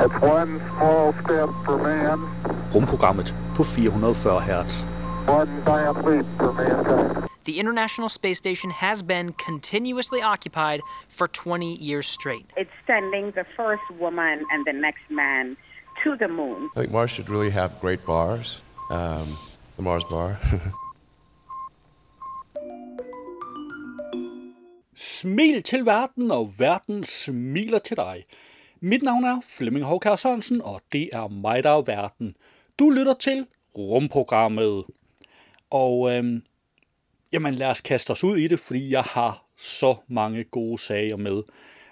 It's one small step for man, Rumprogrammet på 440 Hz. one giant leap for mankind. The International Space Station has been continuously occupied for 20 years straight. It's sending the first woman and the next man to the moon. I think Mars should really have great bars. Um, the Mars bar. Smil til verden, og verden smiler til dig. Mit navn er Flemming Håkær Sørensen, og det er mig, der er verden. Du lytter til rumprogrammet. Og øhm, jamen lad os kaste os ud i det, fordi jeg har så mange gode sager med.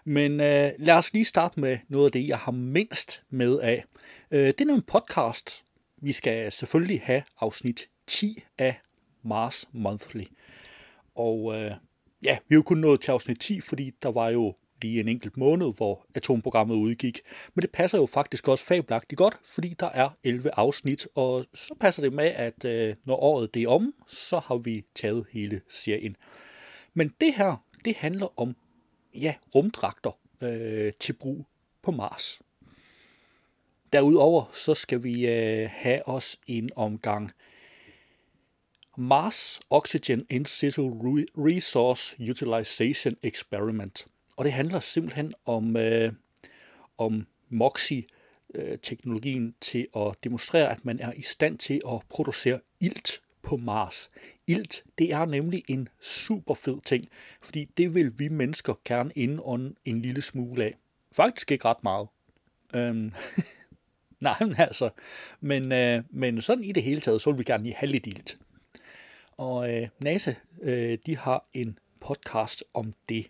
Men øh, lad os lige starte med noget af det, jeg har mindst med af. Øh, det er en podcast. Vi skal selvfølgelig have afsnit 10 af Mars Monthly. Og øh, ja, vi er jo kun nået til afsnit 10, fordi der var jo lige en enkelt måned, hvor atomprogrammet udgik. Men det passer jo faktisk også fabelagtigt godt, fordi der er 11 afsnit, og så passer det med, at øh, når året det er om, så har vi taget hele serien. Men det her, det handler om ja, rumdragter øh, til brug på Mars. Derudover så skal vi øh, have os en omgang Mars Oxygen In Situ Resource Utilization Experiment. Og det handler simpelthen om, øh, om MOXIE-teknologien til at demonstrere, at man er i stand til at producere ilt på Mars. Ilt, det er nemlig en super fed ting, fordi det vil vi mennesker gerne indånde en lille smule af. Faktisk ikke ret meget. Øhm, nej, men altså, men, øh, men sådan i det hele taget, så vil vi gerne lige have lidt ilt. Og øh, NASA, øh, de har en podcast om det.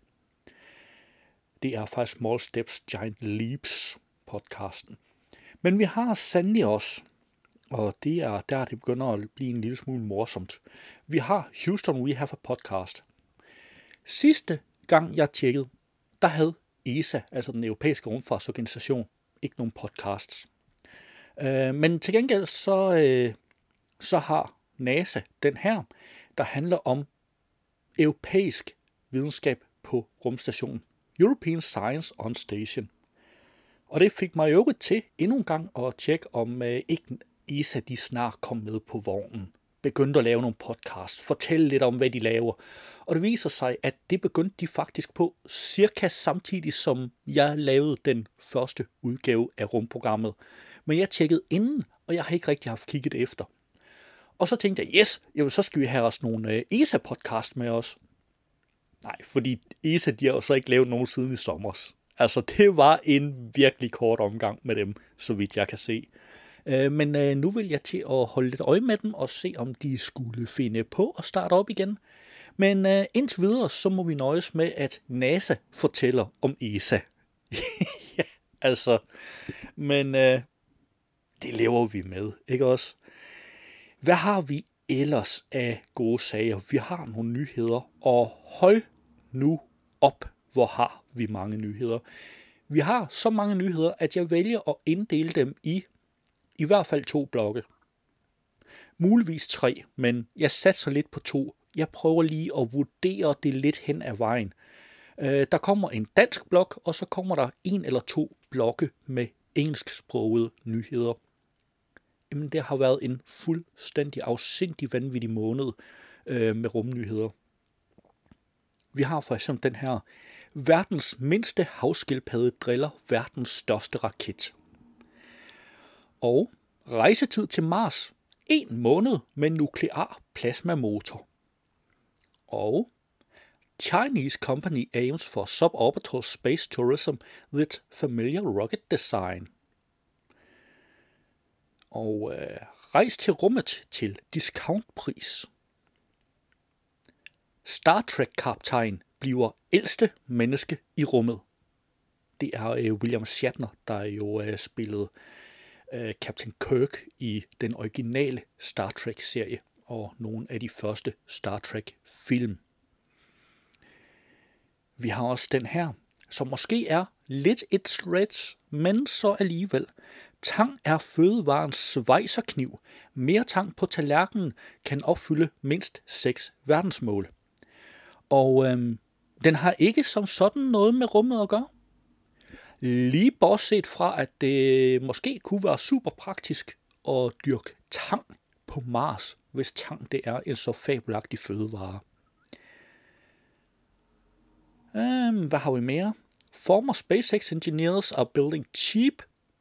Det er fra Small Steps, Giant Leaps podcasten. Men vi har sandelig også, og det er der, det begynder at blive en lille smule morsomt. Vi har Houston We Have a Podcast. Sidste gang jeg tjekkede, der havde ESA, altså den europæiske rumfartsorganisation, ikke nogen podcasts. Øh, men til gengæld så, øh, så har NASA den her, der handler om europæisk videnskab på rumstationen. European Science on Station. Og det fik mig jo til endnu en gang at tjekke, om øh, ikke ESA de snart kom med på vognen. Begyndte at lave nogle podcast, fortælle lidt om, hvad de laver. Og det viser sig, at det begyndte de faktisk på cirka samtidig, som jeg lavede den første udgave af rumprogrammet. Men jeg tjekkede inden, og jeg har ikke rigtig haft kigget efter. Og så tænkte jeg, yes, jamen, så skal vi have os nogle øh, ESA-podcast med os. Nej, fordi ESA, de har jo så ikke lavet nogen siden i sommer. Altså, det var en virkelig kort omgang med dem, så vidt jeg kan se. Øh, men øh, nu vil jeg til at holde lidt øje med dem og se, om de skulle finde på at starte op igen. Men øh, indtil videre, så må vi nøjes med, at NASA fortæller om ESA. ja, altså, men øh, det lever vi med, ikke også? Hvad har vi ellers af gode sager? Vi har nogle nyheder, og hold nu op, hvor har vi mange nyheder. Vi har så mange nyheder, at jeg vælger at inddele dem i i hvert fald to blokke. Muligvis tre, men jeg satser lidt på to. Jeg prøver lige at vurdere det lidt hen ad vejen. Øh, der kommer en dansk blok, og så kommer der en eller to blokke med engelsksprogede nyheder. Jamen, det har været en fuldstændig afsindig vanvittig måned øh, med rumnyheder. Vi har for eksempel den her, verdens mindste havskildpadde driller verdens største raket. Og rejsetid til Mars, en måned med nuklear plasmamotor. Og Chinese company aims for suborbital space tourism with familiar rocket design og øh, rejs til rummet til discountpris. Star Trek-kaptajn bliver ældste menneske i rummet. Det er øh, William Shatner, der jo øh, spillede øh, Captain Kirk i den originale Star Trek-serie og nogle af de første Star Trek-film. Vi har også den her, som måske er lidt et stretch, men så alligevel. Tang er fødevarens svejserkniv. Mere tang på tallerkenen kan opfylde mindst 6 verdensmål. Og øhm, den har ikke som sådan noget med rummet at gøre. Lige bortset fra, at det måske kunne være super praktisk at dyrke tang på Mars, hvis tang det er en så fabelagtig fødevare. Øhm, hvad har vi mere? Former SpaceX engineers are building cheap,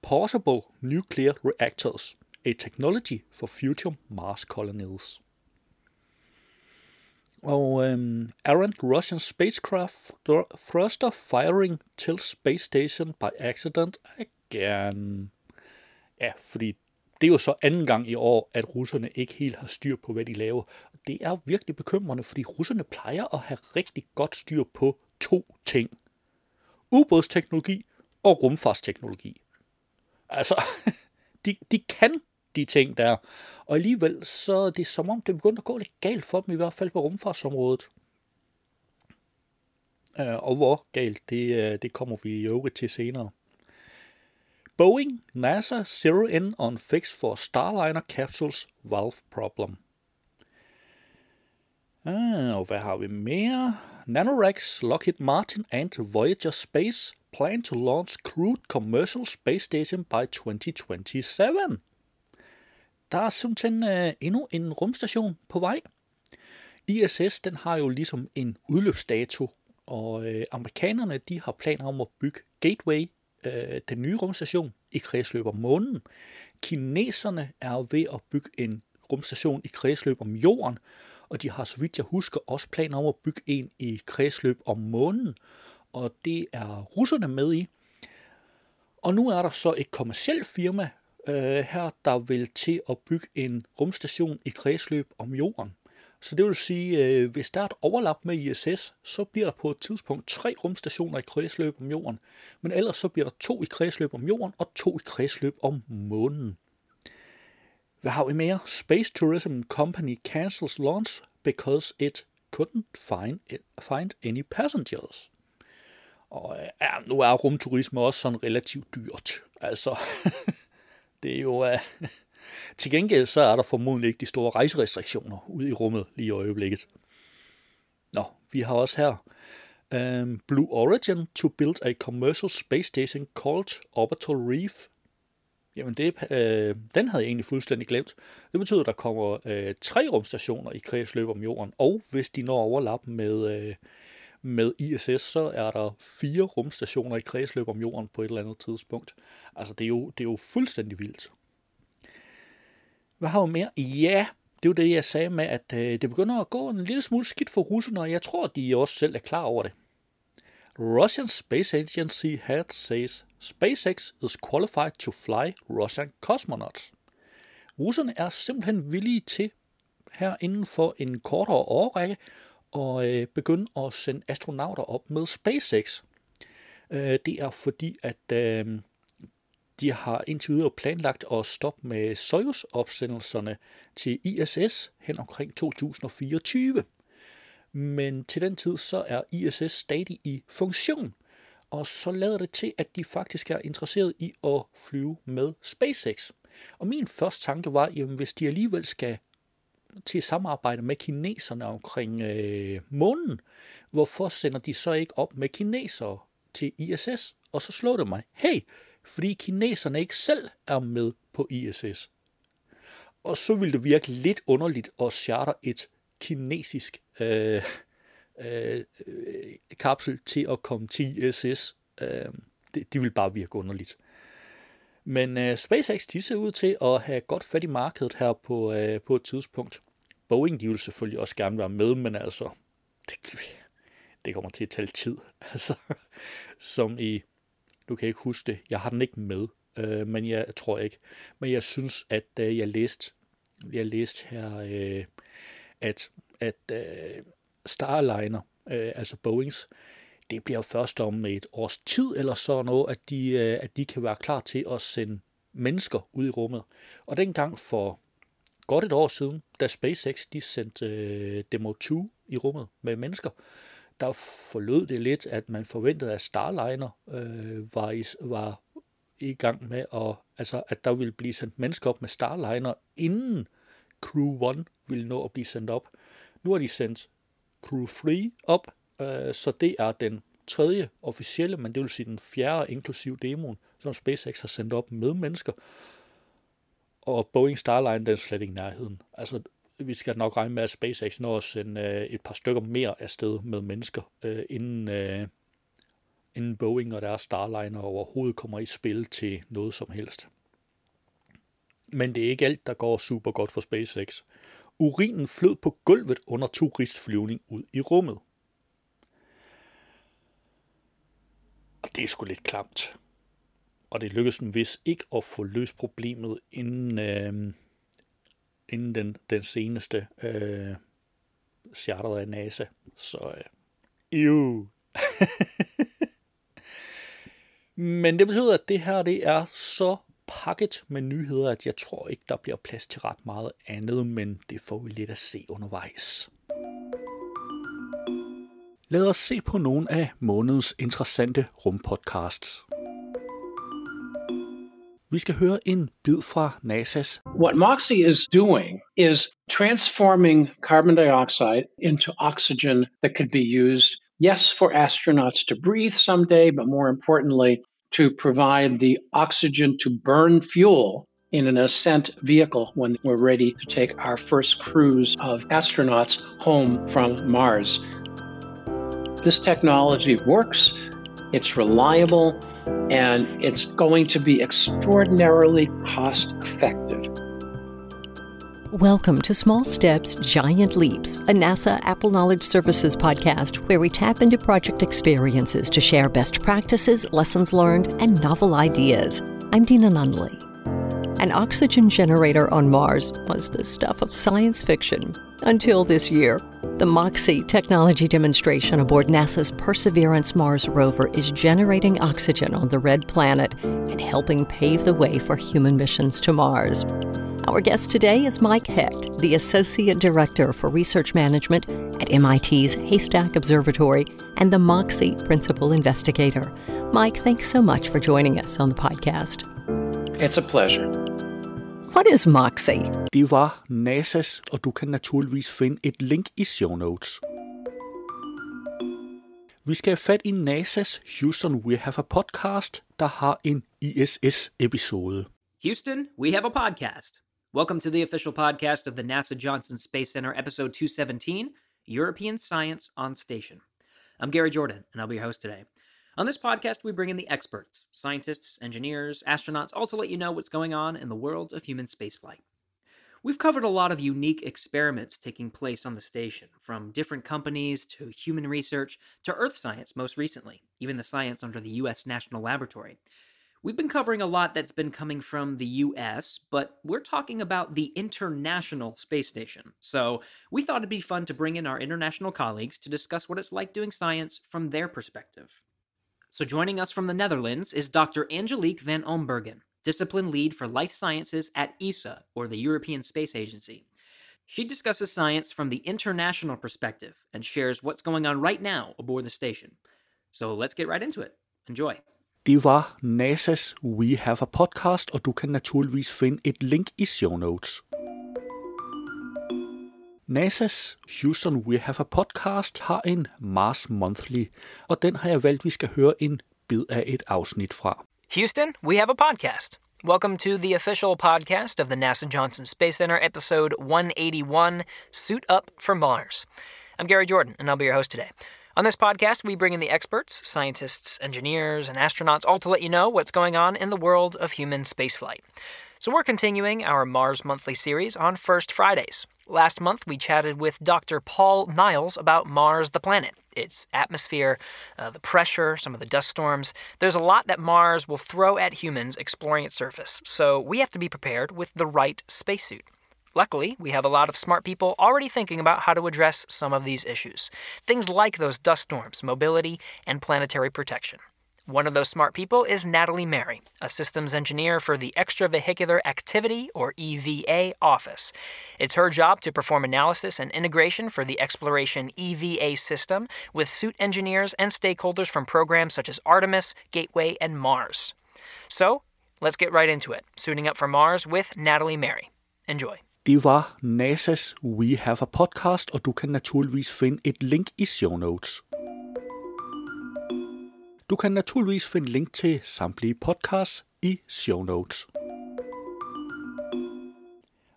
portable nuclear reactors, a technology for future Mars colonies. Og um, errant Russian spacecraft thruster firing til space station by accident again. Ja, fordi det er jo så anden gang i år, at russerne ikke helt har styr på, hvad de laver. Det er virkelig bekymrende, fordi russerne plejer at have rigtig godt styr på to ting. Ubådsteknologi og rumfartsteknologi. Altså, de, de kan de ting der. Og alligevel så er det som om, det begynder at gå lidt galt for dem, i hvert fald på rumfartsområdet. Øh, og hvor galt, det, øh, det kommer vi i øvrigt til senere. Boeing, NASA zero in on fix for Starliner capsules valve problem. Ah, og hvad har vi mere? Nanorex, Lockheed Martin and Voyager Space plan to launch crewed commercial space station by 2027. Der er simpelthen uh, endnu en rumstation på vej. ISS den har jo ligesom en udløbsdato, og øh, amerikanerne de har planer om at bygge Gateway, øh, den nye rumstation, i kredsløb om månen. Kineserne er ved at bygge en rumstation i kredsløb om jorden, og de har, så vidt jeg husker, også planer om at bygge en i kredsløb om månen, og det er russerne med i. Og nu er der så et kommersielt firma øh, her, der vil til at bygge en rumstation i kredsløb om jorden. Så det vil sige, øh, hvis der er et overlap med ISS, så bliver der på et tidspunkt tre rumstationer i kredsløb om jorden, men ellers så bliver der to i kredsløb om jorden og to i kredsløb om månen. Hvad har vi mere? Space Tourism Company cancels launch because it couldn't find, find any passengers. Og ja, nu er rumturisme også sådan relativt dyrt. Altså, det er jo... Uh, til gengæld så er der formodentlig ikke de store rejserestriktioner ude i rummet lige i øjeblikket. Nå, vi har også her um, Blue Origin to build a commercial space station called Orbital Reef Jamen, det, øh, den havde jeg egentlig fuldstændig glemt. Det betyder, at der kommer øh, tre rumstationer i kredsløb om jorden, og hvis de når overlap med, øh, med ISS, så er der fire rumstationer i kredsløb om jorden på et eller andet tidspunkt. Altså, det er jo, det er jo fuldstændig vildt. Hvad har vi mere? Ja, det er jo det, jeg sagde med, at øh, det begynder at gå en lille smule skidt for russerne, og jeg tror, at de også selv er klar over det. Russian Space Agency head says SpaceX is qualified to fly Russian cosmonauts. Russerne er simpelthen villige til her inden for en kortere årrække at øh, begynde at sende astronauter op med SpaceX. Øh, det er fordi, at øh, de har indtil videre planlagt at stoppe med Soyuz-opsendelserne til ISS hen omkring 2024 men til den tid så er ISS stadig i funktion, og så lader det til, at de faktisk er interesseret i at flyve med SpaceX. Og min første tanke var, at hvis de alligevel skal til samarbejde med kineserne omkring øh, månen, hvorfor sender de så ikke op med kinesere til ISS? Og så slår det mig, hey, fordi kineserne ikke selv er med på ISS. Og så ville det virke lidt underligt at charter et kinesisk øh, øh, kapsel til at komme til ISS. Øh, det, det vil bare virke underligt. Men øh, SpaceX de ser ud til at have godt fat i markedet her på, øh, på et tidspunkt. Boeing de vil selvfølgelig også gerne være med, men altså, det, det kommer til at tage tid. Altså, som i, du kan ikke huske det, jeg har den ikke med, øh, men jeg tror ikke. Men jeg synes, at øh, jeg læste, jeg læste her, øh, at at øh, Starliner, øh, altså Boeings, det bliver først om et års tid eller så noget, at de, øh, at de kan være klar til at sende mennesker ud i rummet. Og dengang for godt et år siden, da SpaceX de sendte øh, Demo 2 i rummet med mennesker, der forlød det lidt, at man forventede, at Starliner øh, var, i, var i gang med, at, altså, at der ville blive sendt mennesker op med Starliner, inden Crew 1 ville nå at blive sendt op. Nu har de sendt Crew 3 op, øh, så det er den tredje officielle, men det vil sige den fjerde inklusiv demoen, som SpaceX har sendt op med mennesker. Og Boeing Starline, den er slet ikke i nærheden. Altså, vi skal nok regne med, at SpaceX når at sende øh, et par stykker mere afsted med mennesker, øh, inden, øh, inden Boeing og deres Starliner overhovedet kommer i spil til noget som helst. Men det er ikke alt, der går super godt for SpaceX. Urinen flød på gulvet under turistflyvning ud i rummet. Og det er sgu lidt klamt. Og det lykkedes dem vist ikke at få løst problemet inden, øh, inden den, den seneste øh, charter af NASA. Så øh, jo. Men det betyder, at det her det er så pakket med nyheder, at jeg tror ikke, der bliver plads til ret meget andet, men det får vi lidt at se undervejs. Lad os se på nogle af månedens interessante rumpodcasts. Vi skal høre en bid fra NASA's. What MOXIE is doing is transforming carbon dioxide into oxygen that could be used, yes, for astronauts to breathe someday, but more importantly, to provide the oxygen to burn fuel in an ascent vehicle when we're ready to take our first cruise of astronauts home from Mars. This technology works, it's reliable, and it's going to be extraordinarily cost effective. Welcome to Small Steps, Giant Leaps, a NASA Apple Knowledge Services podcast where we tap into project experiences to share best practices, lessons learned, and novel ideas. I'm Dina Nunley. An oxygen generator on Mars was the stuff of science fiction until this year. The MOXIE technology demonstration aboard NASA's Perseverance Mars rover is generating oxygen on the red planet and helping pave the way for human missions to Mars. Our guest today is Mike Hecht, the Associate Director for Research Management at MIT's Haystack Observatory and the MOXIE Principal Investigator. Mike, thanks so much for joining us on the podcast. It's a pleasure. What is MOXIE? Det var NASA's, og du kan naturligvis finde et link i show notes. Vi skal have fat i NASA's Houston We Have a Podcast, der har en ISS-episode. Houston, we have a podcast. Welcome to the official podcast of the NASA Johnson Space Center, episode 217 European Science on Station. I'm Gary Jordan, and I'll be your host today. On this podcast, we bring in the experts scientists, engineers, astronauts, all to let you know what's going on in the world of human spaceflight. We've covered a lot of unique experiments taking place on the station, from different companies to human research to Earth science most recently, even the science under the U.S. National Laboratory. We've been covering a lot that's been coming from the US, but we're talking about the International Space Station. So we thought it'd be fun to bring in our international colleagues to discuss what it's like doing science from their perspective. So joining us from the Netherlands is Dr. Angelique van Ombergen, discipline lead for life sciences at ESA, or the European Space Agency. She discusses science from the international perspective and shares what's going on right now aboard the station. So let's get right into it. Enjoy. Det var NASA's We Have a Podcast, og du kan naturligvis finde et link i show notes. NASA's Houston We Have a Podcast har en Mars Monthly, og den har jeg valgt, vi skal høre en bid af et afsnit fra. Houston, we have a podcast. Welcome to the official podcast of the NASA Johnson Space Center, episode 181 Suit Up for Mars. I'm Gary Jordan, and I'll be your host today. On this podcast, we bring in the experts, scientists, engineers, and astronauts, all to let you know what's going on in the world of human spaceflight. So, we're continuing our Mars Monthly series on First Fridays. Last month, we chatted with Dr. Paul Niles about Mars, the planet, its atmosphere, uh, the pressure, some of the dust storms. There's a lot that Mars will throw at humans exploring its surface, so we have to be prepared with the right spacesuit. Luckily, we have a lot of smart people already thinking about how to address some of these issues. Things like those dust storms, mobility, and planetary protection. One of those smart people is Natalie Mary, a systems engineer for the Extravehicular Activity, or EVA, office. It's her job to perform analysis and integration for the Exploration EVA system with suit engineers and stakeholders from programs such as Artemis, Gateway, and Mars. So, let's get right into it, suiting up for Mars with Natalie Mary. Enjoy. Det var NASA's We Have a Podcast, og du kan naturligvis finde et link i show notes. Du kan naturligvis finde link til samtlige podcasts i show notes.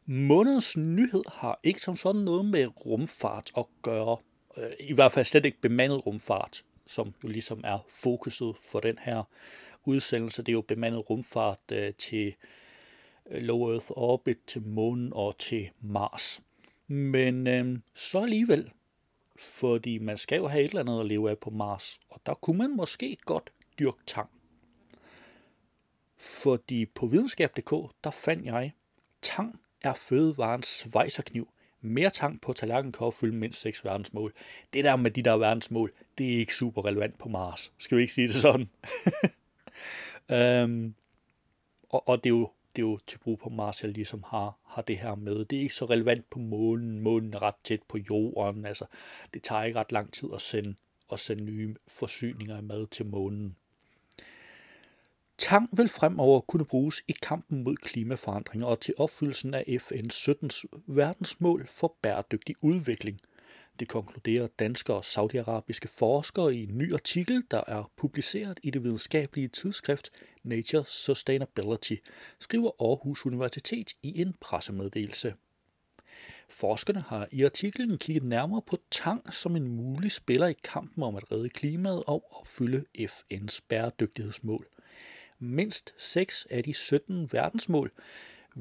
Månedens nyhed har ikke som sådan noget med rumfart at gøre. Øh, I hvert fald slet ikke bemandet rumfart, som jo ligesom er fokuset for den her udsendelse. Det er jo bemandet rumfart øh, til Low Earth Orbit, til månen og til Mars. Men øh, så alligevel, fordi man skal jo have et eller andet at leve af på Mars, og der kunne man måske godt dyrke tang. Fordi på videnskab.dk, der fandt jeg, tang er fødevarens svejserkniv. Mere tang på tallerkenen kan opfylde mindst 6 verdensmål. Det der med de der verdensmål, det er ikke super relevant på Mars. Skal vi ikke sige det sådan? øhm, og, og det er jo det er jo til brug på Mars, jeg ligesom har, har det her med. Det er ikke så relevant på månen. Månen er ret tæt på jorden. Altså, det tager ikke ret lang tid at sende, at sende nye forsyninger af mad til månen. Tang vil fremover kunne bruges i kampen mod klimaforandringer og til opfyldelsen af FN's 17 verdensmål for bæredygtig udvikling. Det konkluderer danske og saudiarabiske forskere i en ny artikel, der er publiceret i det videnskabelige tidsskrift Nature Sustainability, skriver Aarhus Universitet i en pressemeddelelse. Forskerne har i artiklen kigget nærmere på tang som en mulig spiller i kampen om at redde klimaet og opfylde FN's bæredygtighedsmål. Mindst 6 af de 17 verdensmål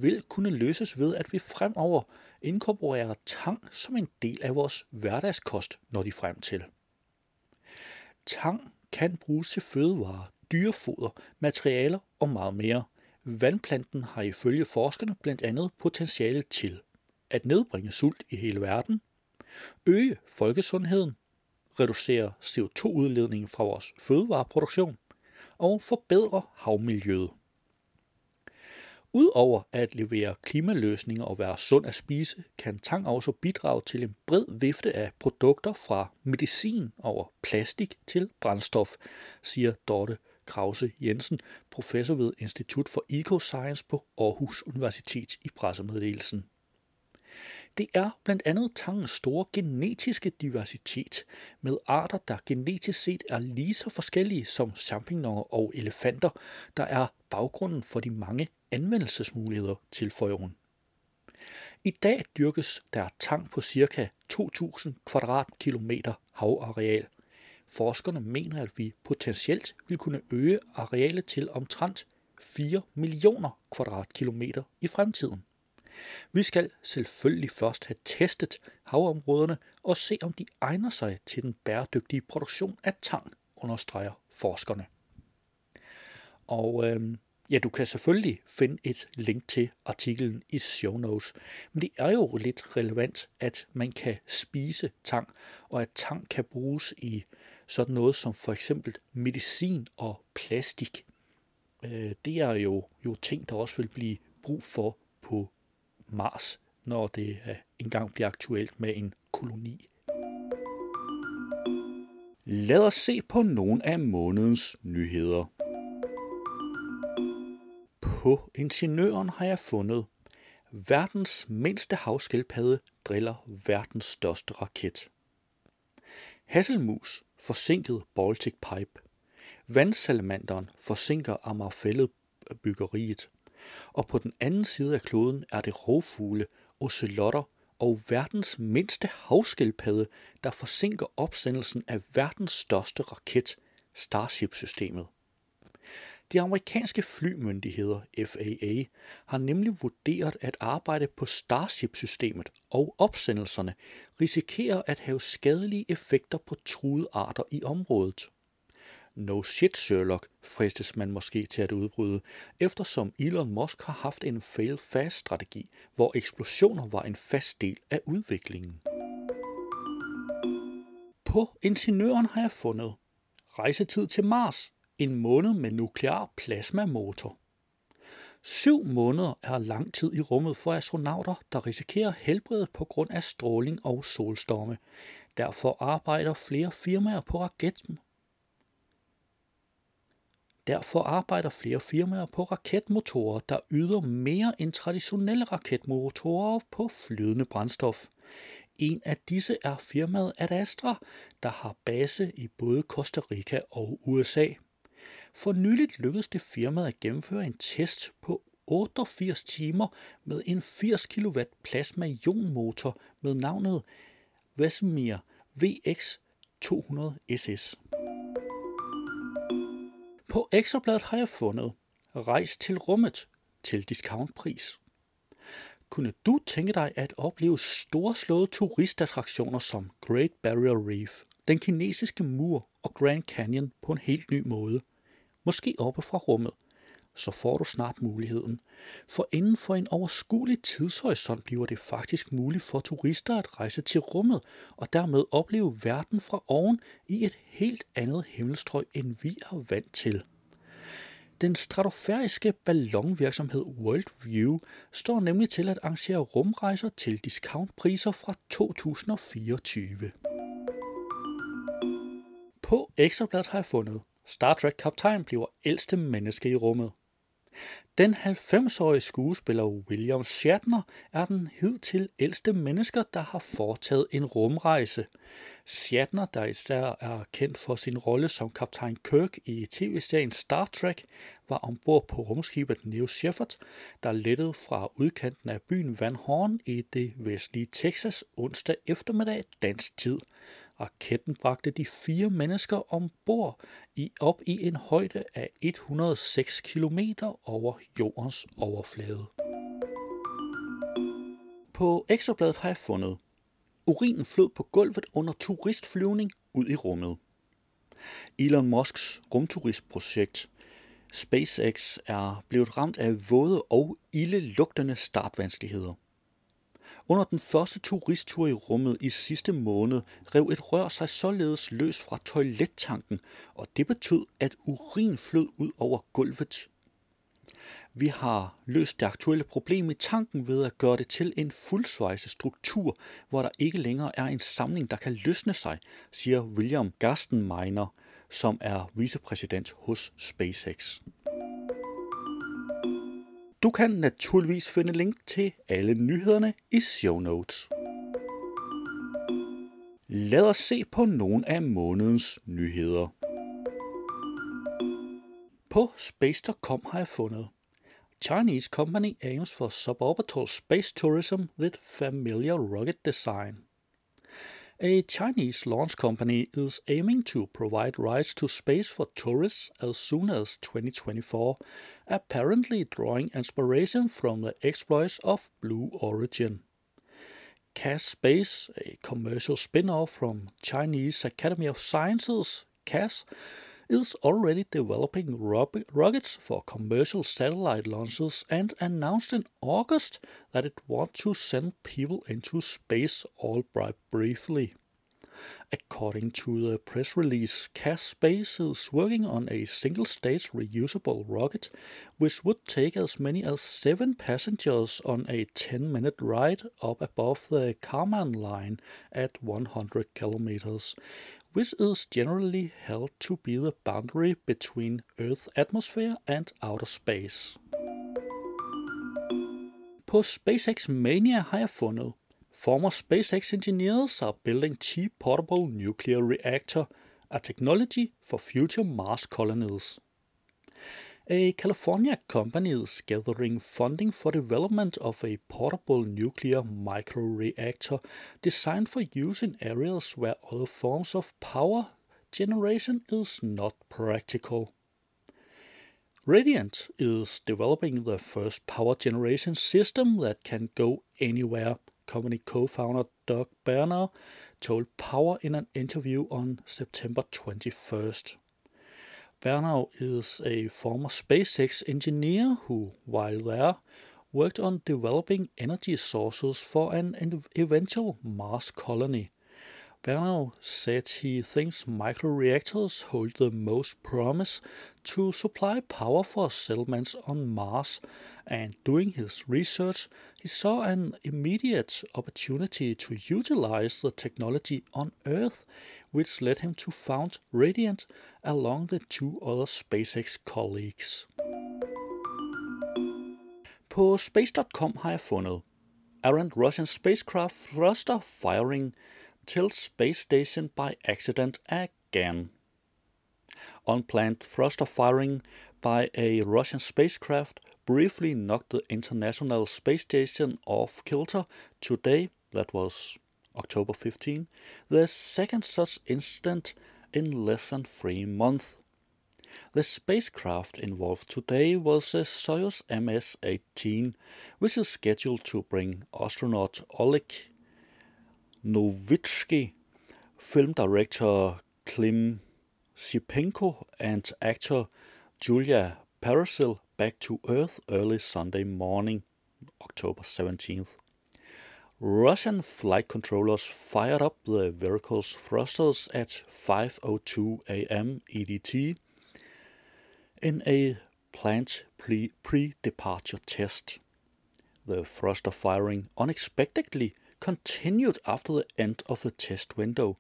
vil kunne løses ved, at vi fremover inkorporerer tang som en del af vores hverdagskost, når de frem til. Tang kan bruges til fødevarer, dyrefoder, materialer og meget mere. Vandplanten har ifølge forskerne blandt andet potentiale til at nedbringe sult i hele verden, øge folkesundheden, reducere CO2-udledningen fra vores fødevareproduktion og forbedre havmiljøet. Udover at levere klimaløsninger og være sund at spise, kan tang også bidrage til en bred vifte af produkter fra medicin over plastik til brændstof, siger Dorte Krause Jensen, professor ved Institut for Eco Science på Aarhus Universitet i pressemeddelelsen. Det er blandt andet tangens store genetiske diversitet, med arter, der genetisk set er lige så forskellige som champignoner og elefanter, der er baggrunden for de mange anvendelsesmuligheder, til hun. I dag dyrkes der tang på ca. 2.000 kvadratkilometer havareal. Forskerne mener, at vi potentielt vil kunne øge arealet til omtrent 4 millioner kvadratkilometer i fremtiden. Vi skal selvfølgelig først have testet havområderne og se, om de egner sig til den bæredygtige produktion af tang, understreger forskerne. Og øh, ja, du kan selvfølgelig finde et link til artiklen i show notes, men det er jo lidt relevant, at man kan spise tang, og at tang kan bruges i sådan noget som for eksempel medicin og plastik. Øh, det er jo, jo ting, der også vil blive brug for på Mars, når det engang bliver aktuelt med en koloni. Lad os se på nogle af månedens nyheder. På Ingeniøren har jeg fundet, verdens mindste havskildpadde driller verdens største raket. Hasselmus forsinket Baltic Pipe. Vandsalamanderen forsinker Amagerfællet byggeriet og på den anden side af kloden er det rovfugle, ocelotter og verdens mindste havskildpadde, der forsinker opsendelsen af verdens største raket, Starship-systemet. De amerikanske flymyndigheder, FAA, har nemlig vurderet, at arbejde på Starship-systemet og opsendelserne risikerer at have skadelige effekter på truede arter i området. No shit Sherlock, fristes man måske til at udbryde, eftersom Elon Musk har haft en fail-fast-strategi, hvor eksplosioner var en fast del af udviklingen. På Ingeniøren har jeg fundet rejsetid til Mars, en måned med nuklear plasmamotor. Syv måneder er lang tid i rummet for astronauter, der risikerer helbredet på grund af stråling og solstorme. Derfor arbejder flere firmaer på raketten Derfor arbejder flere firmaer på raketmotorer, der yder mere end traditionelle raketmotorer på flydende brændstof. en af disse er firmaet Ad Astra, der har base i både Costa Rica og USA. For nyligt lykkedes det firmaet at gennemføre en test på 88 timer med en 80 kW plasma-ionmotor med navnet Vesemir VX 200 SS. På ekstrabladet har jeg fundet Rejs til rummet til discountpris. Kunne du tænke dig at opleve storslåede turistattraktioner som Great Barrier Reef, den kinesiske mur og Grand Canyon på en helt ny måde? Måske oppe fra rummet – så får du snart muligheden. For inden for en overskuelig tidshorisont bliver det faktisk muligt for turister at rejse til rummet og dermed opleve verden fra oven i et helt andet himmelstrøg, end vi er vant til. Den stratosfæriske ballonvirksomhed Worldview står nemlig til at arrangere rumrejser til discountpriser fra 2024. På Ekstrabladet har jeg fundet, Star Trek kaptajn bliver ældste menneske i rummet. Den 90-årige skuespiller William Shatner er den hidtil ældste mennesker, der har foretaget en rumrejse. Shatner, der især er kendt for sin rolle som kaptajn Kirk i tv-serien Star Trek, var ombord på rumskibet New Shepard, der lettede fra udkanten af byen Van Horn i det vestlige Texas onsdag eftermiddag dansk tid. Raketten bragte de fire mennesker ombord i op i en højde af 106 km over jordens overflade. På ekstrabladet har jeg fundet Urinen flød på gulvet under turistflyvning ud i rummet. Elon Musks rumturistprojekt SpaceX er blevet ramt af våde og ildelugtende startvanskeligheder. Under den første turisttur i rummet i sidste måned rev et rør sig således løs fra toilettanken, og det betød, at urin flød ud over gulvet. Vi har løst det aktuelle problem i tanken ved at gøre det til en fuldsvejse struktur, hvor der ikke længere er en samling, der kan løsne sig, siger William Gastenminer, som er vicepræsident hos SpaceX. Du kan naturligvis finde link til alle nyhederne i show notes. Lad os se på nogle af månedens nyheder. På space.com har jeg fundet Chinese company aims for suborbital space tourism with familiar rocket design. A Chinese launch company is aiming to provide rides to space for tourists as soon as 2024, apparently drawing inspiration from the exploits of Blue Origin. CAS Space, a commercial spin off from Chinese Academy of Sciences, CAS, is already developing rockets for commercial satellite launches and announced in August that it wants to send people into space, all briefly. According to the press release, CAS Space is working on a single stage reusable rocket which would take as many as seven passengers on a 10 minute ride up above the Kármán line at 100 kilometers, which is generally held to be the boundary between Earth's atmosphere and outer space. På SpaceX Mania har jeg fundet. Former SpaceX engineers are building cheap portable nuclear reactor, a technology for future Mars colonies. A California company is gathering funding for development of a portable nuclear microreactor designed for use in areas where other forms of power generation is not practical. Radiant is developing the first power generation system that can go anywhere, company co-founder Doug Berner told Power in an interview on September 21st. Bernau is a former SpaceX engineer who, while there, worked on developing energy sources for an eventual Mars colony. Bernau said he thinks microreactors hold the most promise to supply power for settlements on Mars, and doing his research, he saw an immediate opportunity to utilize the technology on Earth which led him to found Radiant along with two other SpaceX colleagues. På space.com har jeg fundet errant Russian spacecraft thruster firing till space station by accident again. Unplanned thruster firing by a Russian spacecraft briefly knocked the International Space Station off kilter today, that was October 15, the second such incident in less than three months. The spacecraft involved today was a Soyuz MS-18, which is scheduled to bring astronaut Oleg Novitsky, film director Klim Shipenko, and actor Julia Parasil back to Earth early Sunday morning, October 17th. Russian flight controllers fired up the vehicle's thrusters at 5:02 a.m. EDT in a planned pre-departure test. The thruster firing unexpectedly continued after the end of the test window,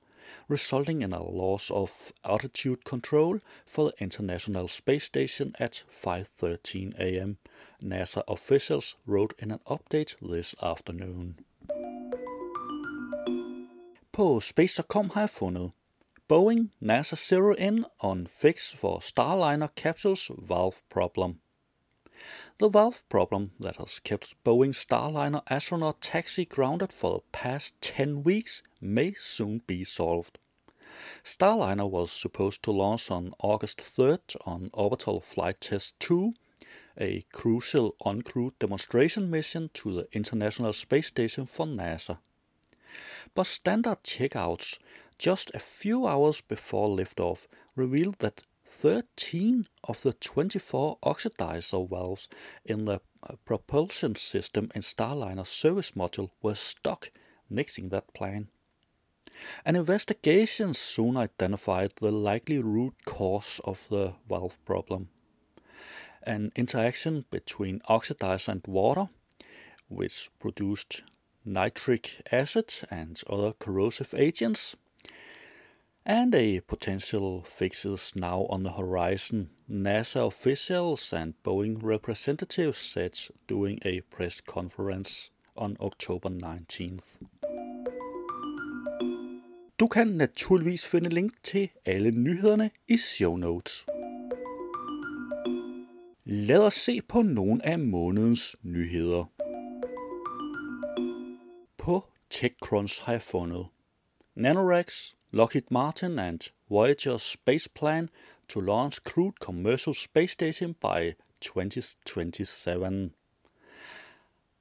resulting in a loss of altitude control for the International Space Station at 5:13 a.m. NASA officials wrote in an update this afternoon. På Space.com har jeg fundet Boeing NASA Zero In on fix for Starliner capsules valve problem. The valve problem that has kept Boeing Starliner astronaut taxi grounded for the past 10 weeks may soon be solved. Starliner was supposed to launch on August 3rd on Orbital Flight Test 2, a crucial uncrewed demonstration mission to the International Space Station for NASA. But standard checkouts just a few hours before liftoff revealed that 13 of the 24 oxidizer valves in the uh, propulsion system in Starliner's service module were stuck, nixing that plan. An investigation soon identified the likely root cause of the valve problem. An interaction between oxidizer and water, which produced nitric acid and other corrosive agents, and a potential fix is now on the horizon, NASA officials and Boeing representatives said during a press conference on October 19th. Du kan naturligvis finde link til alle nyhederne i show notes. Lad os se på nogle af månedens nyheder. TechCrunch har jeg fundet Nanoracks Lockheed Martin and Voyager's space plan to launch crewed commercial space station by 2027.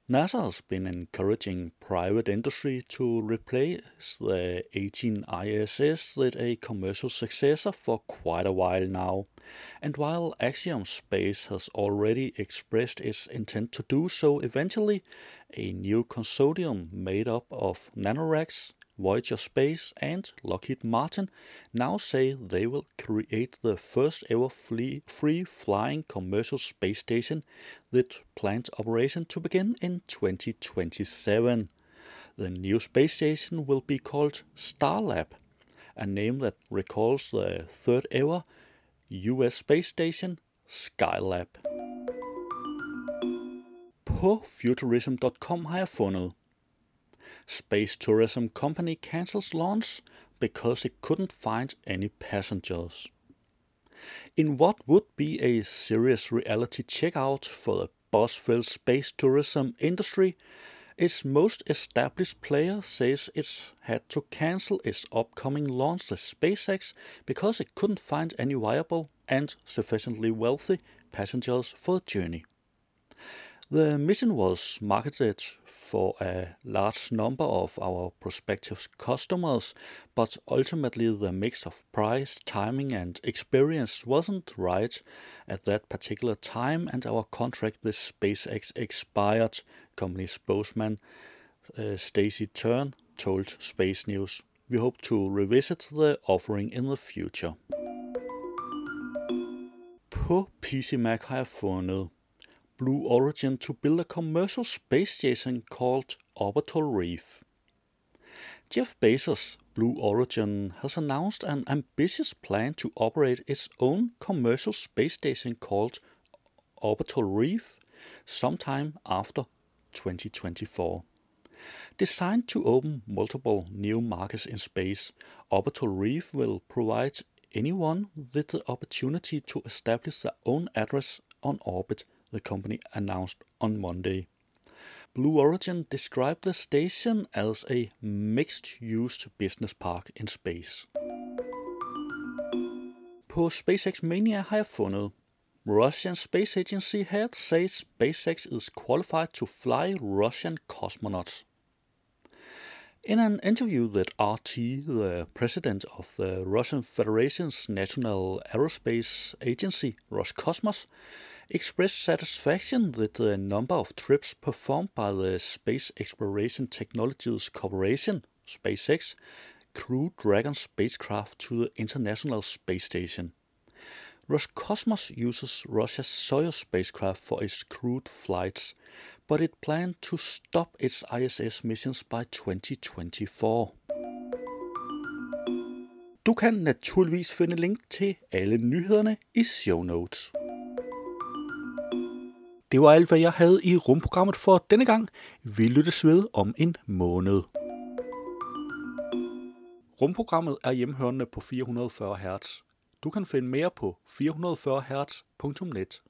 NASA has been encouraging private industry to replace the 18 ISS with a commercial successor for quite a while now. And while Axiom Space has already expressed its intent to do so eventually, a new consortium made up of nanoracks, Voyager Space and Lockheed Martin now say they will create the first ever free flying commercial space station with planned operation to begin in 2027. The new space station will be called Starlab, a name that recalls the third ever US space station, Skylab. På futurism.com har jeg fundet Space tourism company cancels launch because it couldn't find any passengers. In what would be a serious reality checkout for the buzz-filled space tourism industry, its most established player says it's had to cancel its upcoming launch with SpaceX because it couldn't find any viable and sufficiently wealthy passengers for the journey. The mission was marketed for a large number of our prospective customers, but ultimately the mix of price, timing, and experience wasn't right at that particular time, and our contract with SpaceX expired, company spokesman uh, Stacy Turn told Space News. We hope to revisit the offering in the future. På PC Mac har jeg fundet Blue Origin to build a commercial space station called Orbital Reef. Jeff Bezos' Blue Origin has announced an ambitious plan to operate its own commercial space station called Orbital Reef sometime after 2024. Designed to open multiple new markets in space, Orbital Reef will provide anyone with the opportunity to establish their own address on orbit, the company announced on Monday. Blue Origin described the station as a mixed-use business park in space. På SpaceX Mania har jeg fundet Russian Space Agency head says SpaceX is qualified to fly Russian cosmonauts. In an interview with RT, the president of the Russian Federation's National Aerospace Agency, Roscosmos, expressed satisfaction with the number of trips performed by the Space Exploration Technologies Corporation, SpaceX, Crew Dragon spacecraft to the International Space Station. Roscosmos uses Russia's Soyuz spacecraft for its crewed flights, but it planned to stop its ISS missions by 2024. Du kan naturligvis finde link til alle nyhederne i show notes. Det var alt, hvad jeg havde i rumprogrammet for denne gang. Vi lyttes ved om en måned. Rumprogrammet er hjemhørende på 440 Hz. Du kan finde mere på 440hz.net.